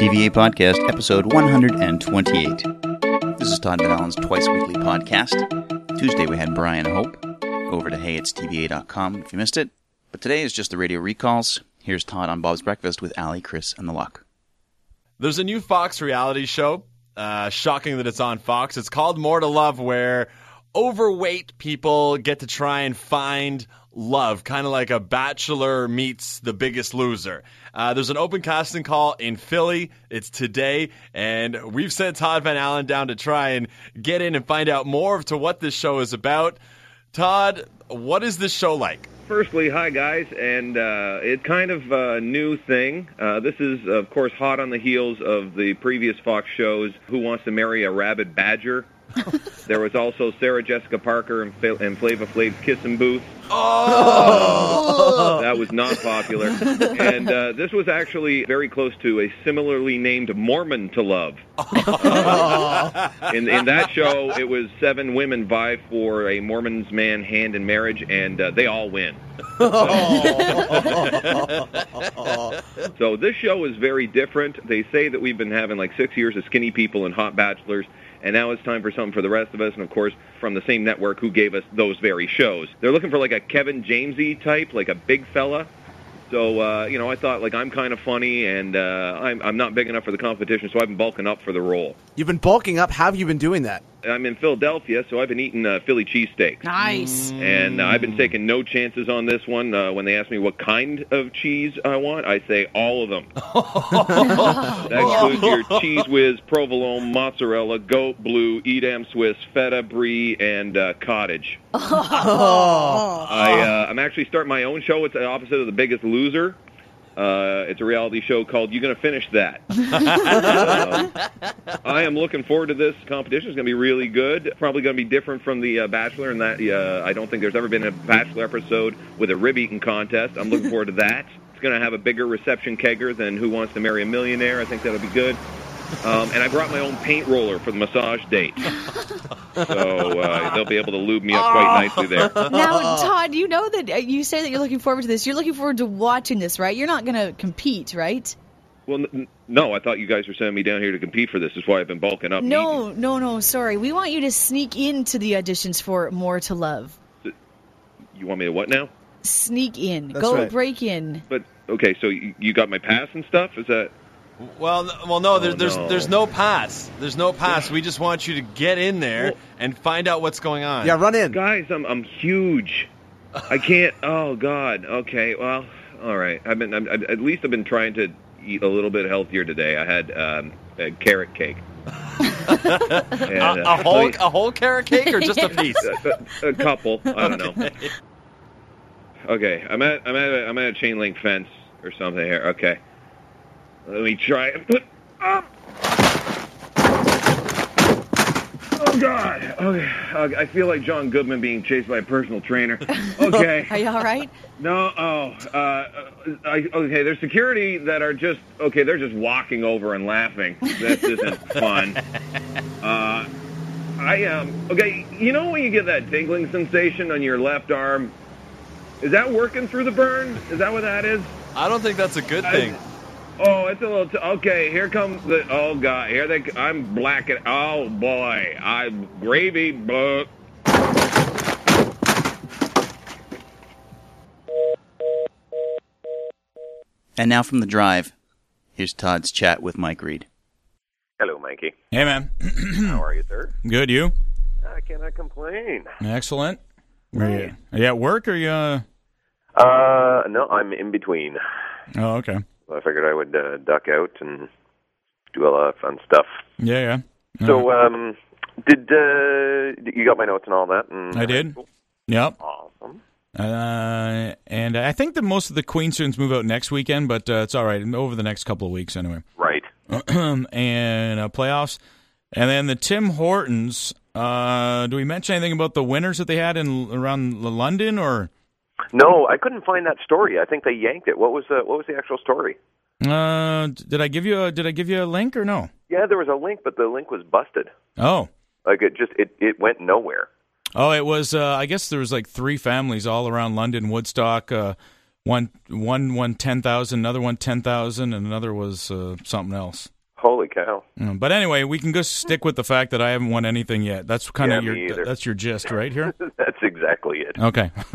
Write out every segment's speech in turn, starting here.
TVA Podcast, episode 128. This is Todd Van Allen's twice weekly podcast. Tuesday we had Brian Hope over to heyitstva.com if you missed it. But today is just the radio recalls. Here's Todd on Bob's Breakfast with Ali, Chris, and the Luck. There's a new Fox reality show. Uh, shocking that it's on Fox. It's called More to Love, where overweight people get to try and find love, kind of like a bachelor meets the biggest loser. Uh, there's an open casting call in Philly. It's today, and we've sent Todd Van Allen down to try and get in and find out more of to what this show is about. Todd, what is this show like? Firstly, hi guys, and uh, it's kind of a new thing. Uh, this is, of course, hot on the heels of the previous Fox shows. Who Wants to Marry a Rabid Badger? there was also Sarah Jessica Parker and, Fla- and Flava Flav's Kissing Booth. Oh, That was not popular. and uh, this was actually very close to a similarly named Mormon to Love. in, in that show, it was seven women vie for a Mormon's man hand in marriage, and uh, they all win. So this show is very different. They say that we've been having like six years of skinny people and hot bachelors, and now it's time for something for the rest of us. And of course, from the same network who gave us those very shows. They're looking for like a Kevin Jamesy type, like a big fella. So uh, you know, I thought like I'm kind of funny, and uh, I'm I'm not big enough for the competition, so I've been bulking up for the role. You've been bulking up. How have you been doing that? I'm in Philadelphia, so I've been eating uh, Philly cheesesteaks. Nice. And uh, I've been taking no chances on this one. Uh, when they ask me what kind of cheese I want, I say all of them. that includes your Cheez Whiz, provolone, mozzarella, goat blue, Edam Swiss, feta, brie, and uh, cottage. I, uh, I'm actually starting my own show. It's the opposite of The Biggest Loser. Uh, it's a reality show called "You Gonna Finish That." Um, I am looking forward to this competition. It's going to be really good. Probably going to be different from the uh, Bachelor in that uh, I don't think there's ever been a Bachelor episode with a rib eating contest. I'm looking forward to that. It's going to have a bigger reception kegger than Who Wants to Marry a Millionaire. I think that'll be good. Um, and I brought my own paint roller for the massage date, so uh, they'll be able to lube me up quite nicely there. Now, Todd, you know that uh, you say that you're looking forward to this. You're looking forward to watching this, right? You're not going to compete, right? Well, n- no, I thought you guys were sending me down here to compete for this. That's why I've been bulking up. and No, no, no. Sorry. We want you to sneak into the auditions for More to Love. You want me to what now? Sneak in. That's Go right. break in. But okay, so you, you got my pass and stuff. Is that? Well, well, no. There's Oh, there's no. there's no pass. There's no pass. We just want you to get in there Well- and find out what's going on. Yeah, run in. Guys, I'm I'm huge. I can't. Oh God. Okay. Well, all right. I've been. I'm, I- at least I've been trying to eat a little bit healthier today. I had um, a carrot cake. And, A, uh, a whole wait, a whole carrot cake or just a piece? a, a couple. I don't know. Okay, I'm at I'm at a, I'm at a chain link fence or something here. Okay, let me try and put up. Oh God! Okay, okay, I feel like John Goodman being chased by a personal trainer. Okay, Are you all right? no, oh, uh, I, okay. There's security that are just okay. They're just walking over and laughing. This isn't fun. Uh, I um okay. You know when you get that tingling sensation on your left arm? Is that working through the burn? Is that what that is? I don't think that's a good I- thing. Oh, it's a little. T- okay, here comes the. Oh God, here they. I'm blacking. Oh boy, I'm gravy. Blah. And now from the drive, here's Todd's chat with Mike Reed. Hello, Mikey. Hey, man. How are you, sir? Good, you? I cannot complain. Excellent. Are you, are you at work or you? Uh... Uh, no, I'm in between. Oh, okay. So I figured I would uh, duck out and do a lot of fun stuff. Yeah, yeah. So, um, did uh, you got my notes and all that? And I did. Yep. Awesome. Uh, and I think that most of the Queen students move out next weekend, but uh, it's all right. Over the next couple of weeks, anyway. Right. and uh, playoffs. And then the Tim Hortons. Uh, do we mention anything about the winners that they had in around London or? No, I couldn't find that story. I think they yanked it. What was the What was the actual story? Uh, did I give you a Did I give you a link or no? Yeah, there was a link, but the link was busted. Oh, Like it just it it went nowhere. oh, it was. Uh, I guess there was like three families all around London, Woodstock. Uh, one one won ten thousand, another one ten thousand, and another was uh, something else. Holy cow! Mm, But anyway, we can just stick with the fact that I haven't won anything yet. That's kind Yeah, of your that's your gist right here. That's exactly it. Okay.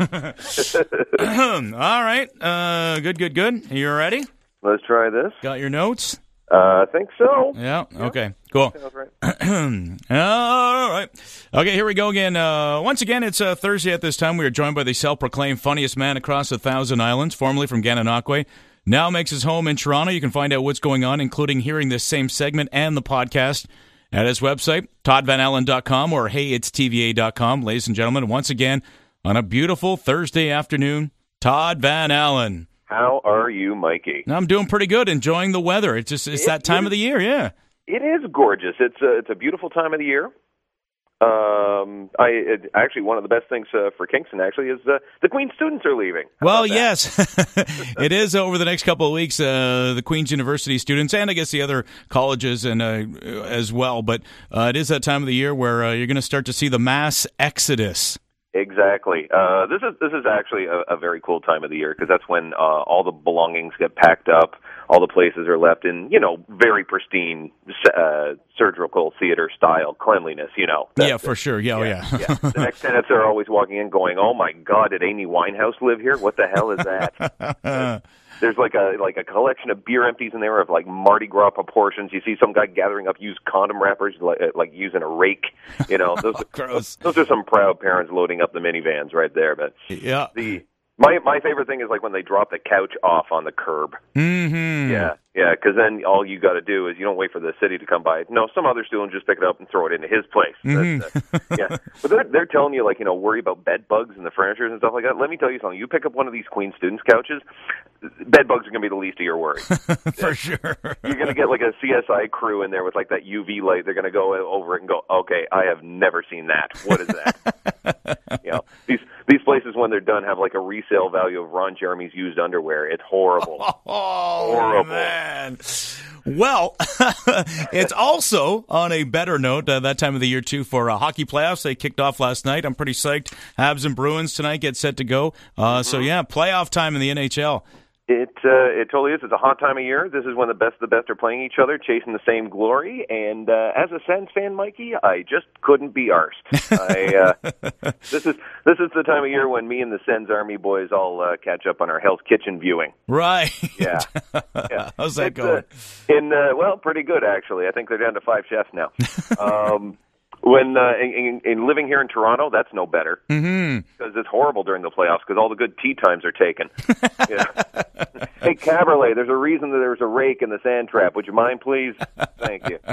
All right. Uh, good, good, good. You ready? Let's try this. Got your notes? Uh, I think so. Yeah. Okay. Cool. Right. All right. Okay, here we go again. Uh, once again, it's uh, Thursday at this time. We are joined by the self-proclaimed funniest man across a thousand islands, formerly from Gananoque. Now makes his home in Toronto. You can find out what's going on, including hearing this same segment and the podcast at his website, toddvanallen.com or heyitstva.com. Ladies and gentlemen, once again, on a beautiful Thursday afternoon, Todd Van Allen. How are you, Mikey? I'm doing pretty good, enjoying the weather. It's just it's It that time is- of the year, yeah. It is gorgeous. It's a it's a beautiful time of the year. Um, I it, actually one of the best things uh, for Kingston actually is uh, the Queen students are leaving. How Well, yes, it is over the next couple of weeks. Uh, the Queen's University students, and I guess the other colleges, and uh, as well. But uh, it is that time of the year where uh, you're going to start to see the mass exodus. Exactly. Uh, this is this is actually a, a very cool time of the year because that's when uh, all the belongings get packed up, all the places are left in you know very pristine uh, surgical theater style cleanliness. You know. That's yeah, for sure. Yeah, oh, yeah. yeah. The next tenants are always walking in, going, "Oh my God, did Amy Winehouse live here? What the hell is that?" There's like a like a collection of beer empties in there of like Mardi Gras proportions. You see some guy gathering up used condom wrappers, like, like using a rake. You know, those Gross. those are some proud parents loading up the minivans right there. But Yeah. the my my favorite thing is like when they drop the couch off on the curb. Mm-hmm. Yeah, yeah, because then all you got to do is you don't wait for the city to come by. No, some other student just pick it up and throw it into his place. That's, uh, yeah, but they're they're telling you like you know worry about bed bugs and the furniture and stuff like that. Let me tell you something. You pick up one of these Queen students couches, bed bugs are going to be the least of your worries. For sure. You're going to get like a CSI crew in there with like that UV light. They're going to go over it and go, okay, I have never seen that. What is that? you know, these these places when they're done have like a resale value of Ron Jeremy's used underwear. It's horrible. Oh, Horrible. man. Well, it's also on a better note uh, that time of the year too for uh, hockey playoffs. They kicked off last night. I'm pretty psyched. Habs and Bruins tonight get set to go. Uh, So Mm-hmm. yeah, playoff time in the NHL. It uh, it totally is. It's a hot time of year. This is when the best of the best are playing each other, chasing the same glory. And uh, as a Sens fan, Mikey, I just couldn't be arsed. I, uh, this is this is the time of year when me and the Sens Army boys all uh, catch up on our Hell's Kitchen viewing. Right. Yeah, yeah. How's that It's, uh, going? in uh, well, pretty good actually. I think they're down to five chefs now. um, when uh, in, in, in living here in Toronto, that's no better Mm-hmm. because it's horrible during the playoffs because all the good tee times are taken. yeah. Hey, Caberlet, there's a reason that there's a rake in the sand trap. Would you mind, please? Thank you.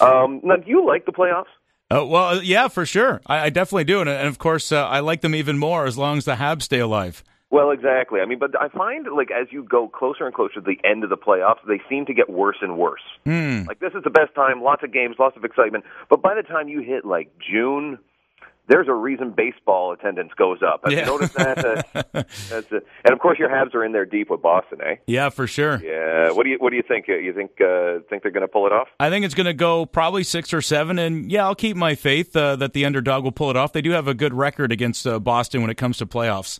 Um, now, do you like the playoffs? Uh, well, yeah, for sure. I, I definitely do, and, and of course, uh, I like them even more as long as the Habs stay alive. Well, exactly. I mean, but I find like as you go closer and closer to the end of the playoffs, they seem to get worse and worse. Hmm. Like this is the best time, lots of games, lots of excitement. But by the time you hit like June, there's a reason baseball attendance goes up. Have Yeah. you noticed that? Uh, that's a, and of course, your Habs are in there deep with Boston, eh? Yeah, for sure. Yeah. What do you What do you think? You think uh, think they're going to pull it off? I think it's going to go probably six or seven, and yeah, I'll keep my faith uh, that the underdog will pull it off. They do have a good record against uh, Boston when it comes to playoffs.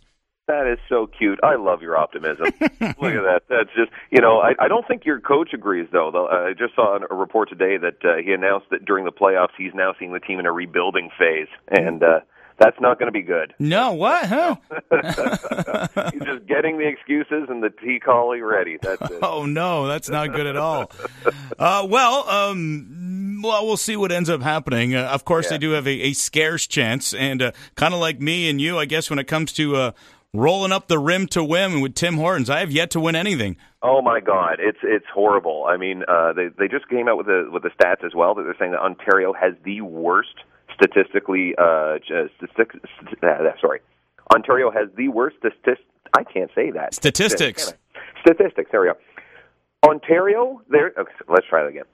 That is so cute. I love your optimism. Look at that. That's just you know. I, I don't think your coach agrees though. Though uh, I just saw a report today that uh, he announced that during the playoffs he's now seeing the team in a rebuilding phase, and uh, that's not going to be good. No, what? Huh? He's just getting the excuses and the tea collie ready. That's it. Oh no, that's not good at all. Uh, well, um, well, we'll see what ends up happening. Uh, of course, Yeah. they do have a, a scarce chance, and uh, kind of like me and you, I guess, when it comes to uh, rolling up the rim to win with Tim Hortons, I have yet to win anything. Oh my God, it's it's horrible. I mean, uh, they they just came out with the with the stats as well that they're saying that Ontario has the worst statistically. Uh, just, statistic, uh, sorry, Ontario has the worst statistic. I can't say that. Statistics. Statistics. There we go. Ontario. There. Okay, let's try that again.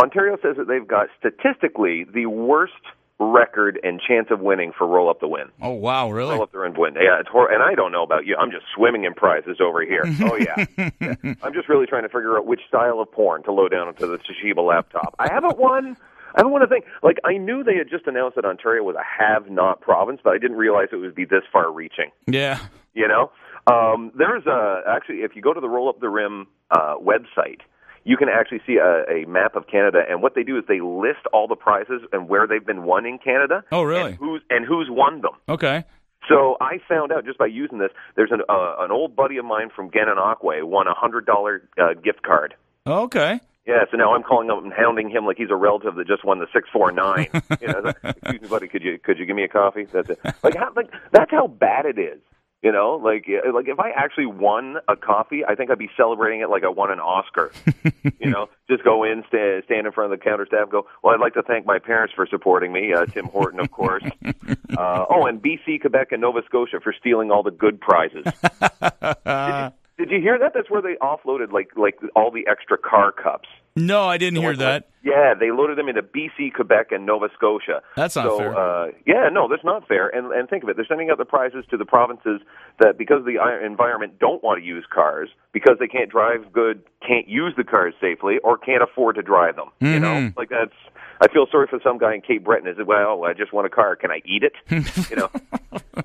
Ontario says that they've got statistically the worst record and chance of winning for roll up the win. Oh wow, really? Roll up the rim win. Yeah, it's hor- and I don't know about you. I'm just swimming in prizes over here. oh yeah. Yeah. I'm just really trying to figure out which style of porn to load down onto the Toshiba laptop. I haven't won. I don't want to think. Like I knew they had just announced that Ontario was a have-not province, but I didn't realize it would be this far-reaching. Yeah. You know. Um, there's a actually, if you go to the Roll Up the Rim uh, website, you can actually see a, a map of Canada, and what they do is they list all the prizes and where they've been won in Canada. Oh, really? And who's and who's won them. Okay. So I found out just by using this. There's an uh, an old buddy of mine from Gananoque won a hundred dollar uh, gift card. Okay. Yeah, so now I'm calling him and hounding him like he's a relative that just won the six four nine. You know, excuse me, buddy, could you could you give me a coffee? That's it. Like, how, like that's how bad it is. You know, like like if I actually won a coffee, I think I'd be celebrating it like I won an Oscar. you know, just go in, stand, stand in front of the counter staff, go. Well, I'd like to thank my parents for supporting me. Uh, Tim Horton, of course. uh, oh, and BC, Quebec, and Nova Scotia for stealing all the good prizes. Did you hear that? That's where they offloaded like like all the extra car cups. No, I didn't hear that. Yeah, they loaded them into BC, Quebec, and Nova Scotia. That's not so, fair. Uh, yeah, no, that's not fair. And and think of it, they're sending out the prizes to the provinces that because of the environment don't want to use cars because they can't drive good, can't use the cars safely, or can't afford to drive them. You know, Mm-hmm. like that's. I feel sorry for some guy in Cape Breton. Is it well? I just want a car. Can I eat it? you know.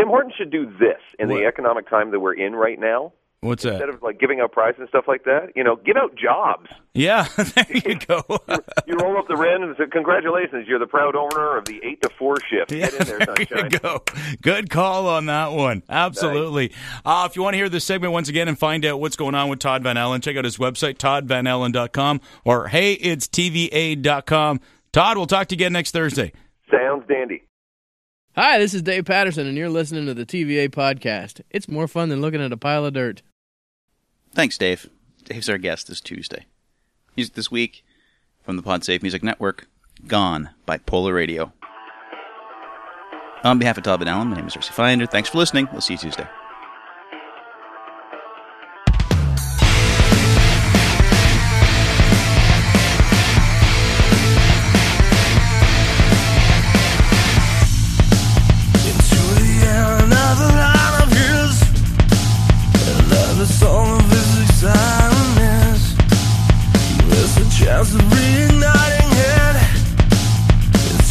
Tim Horton should do this in What? the economic time that we're in right now. What's that? Instead of like giving out prizes and stuff like that, you know, give out jobs. Yeah, there you go. You roll up the rim and say, "Congratulations, you're the proud owner of the eight to four shift." Get in there, there you go. Good call on that one. Absolutely. Uh, if you want to hear this segment once again and find out what's going on with Todd Van Allen, check out his website, toddvanallen.com or heyitstva.com. Todd, we'll talk to you again next Thursday. Sounds dandy. Hi, this is Dave Patterson, and you're listening to the TVA podcast. It's more fun than looking at a pile of dirt. Thanks, Dave. Dave's our guest this Tuesday. Music this week from the PodSafe Music Network, Gone by Polar Radio. On behalf of Todd Allen, my name is Rusty Finder. Thanks for listening. We'll see you Tuesday. Another song of his excitement There's a chance of reigniting it. The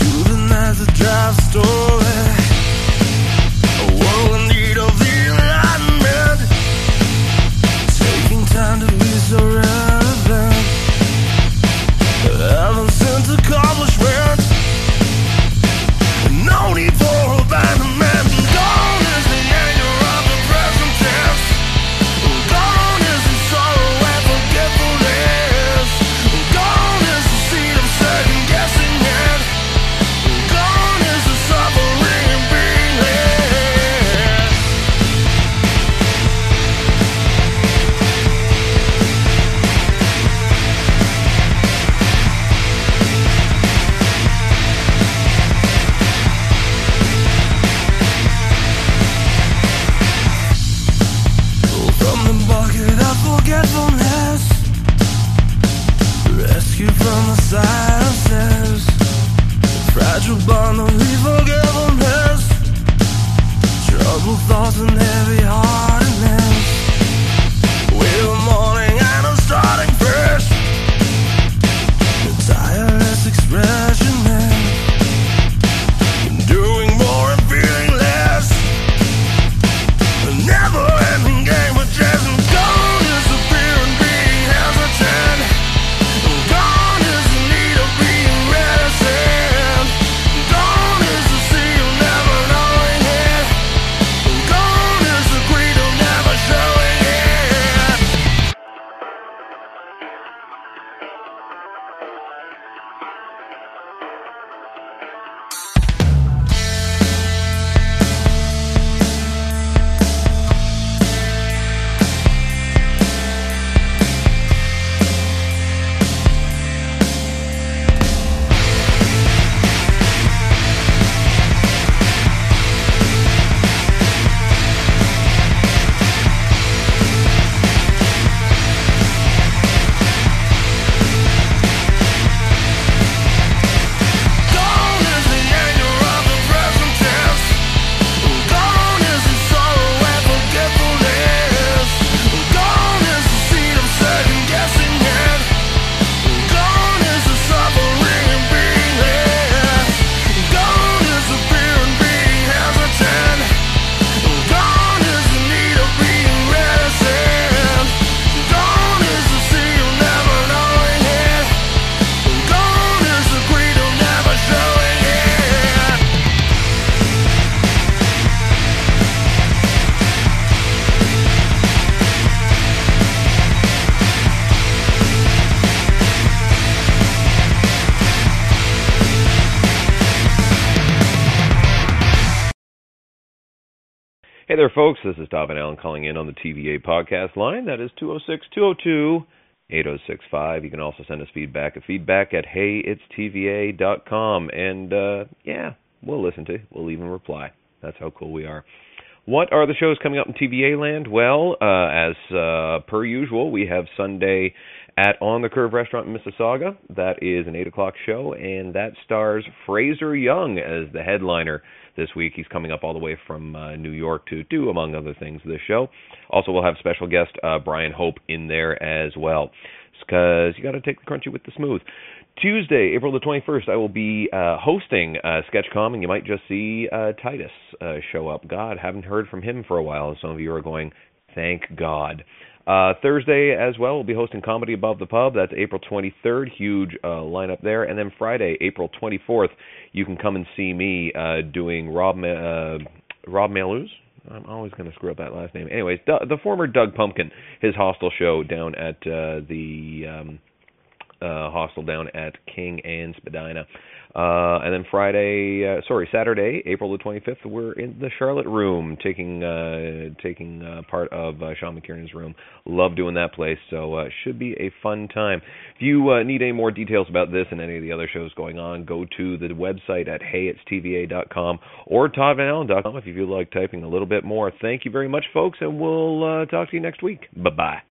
you from the silences the Fragile bond of evil Troubled thoughts and heavy heartedness Hey there, folks. This is Van Allen calling in on the TVA podcast line. That is 206 202 8065. You can also send us feedback at feedback at heyitstva.com. And, uh, yeah, we'll listen to you. We'll even reply. That's how cool we are. What are the shows coming up in TVA land? Well, uh, as uh, per usual, we have Sunday at On the Curve Restaurant in Mississauga. That is an 8 o'clock show, and that stars Fraser Young as the headliner this week. He's coming up all the way from uh, New York to do, among other things, this show. Also, we'll have special guest uh, Brian Hope in there as well, because you got to take the crunchy with the smooth. Tuesday, April the 21st, I will be uh, hosting uh, Sketchcom, and you might just see uh, Titus uh, show up. God, haven't heard from him for a while. Some of you are going, thank God. Uh, Thursday as well, we'll be hosting Comedy Above the Pub. That's April 23rd. Huge uh, lineup there. And then Friday, April 24th, you can come and see me uh, doing Rob Ma- uh, Rob Maluz. I'm always going to screw up that last name. Anyways, D- the former Doug Pumpkin, his hostel show down at uh, the um, uh, hostel down at King and Spadina. Uh, and then Friday, uh, sorry, Saturday, April the 25th, we're in the Charlotte Room, taking uh, taking uh, part of uh, Sean McKiernan's room. Love doing that place, so uh, should be a fun time. If you uh, need any more details about this and any of the other shows going on, go to the website at heyitstva.com or toddvanallen.com if you feel like typing a little bit more. Thank you very much, folks, and we'll uh, talk to you next week. Bye bye.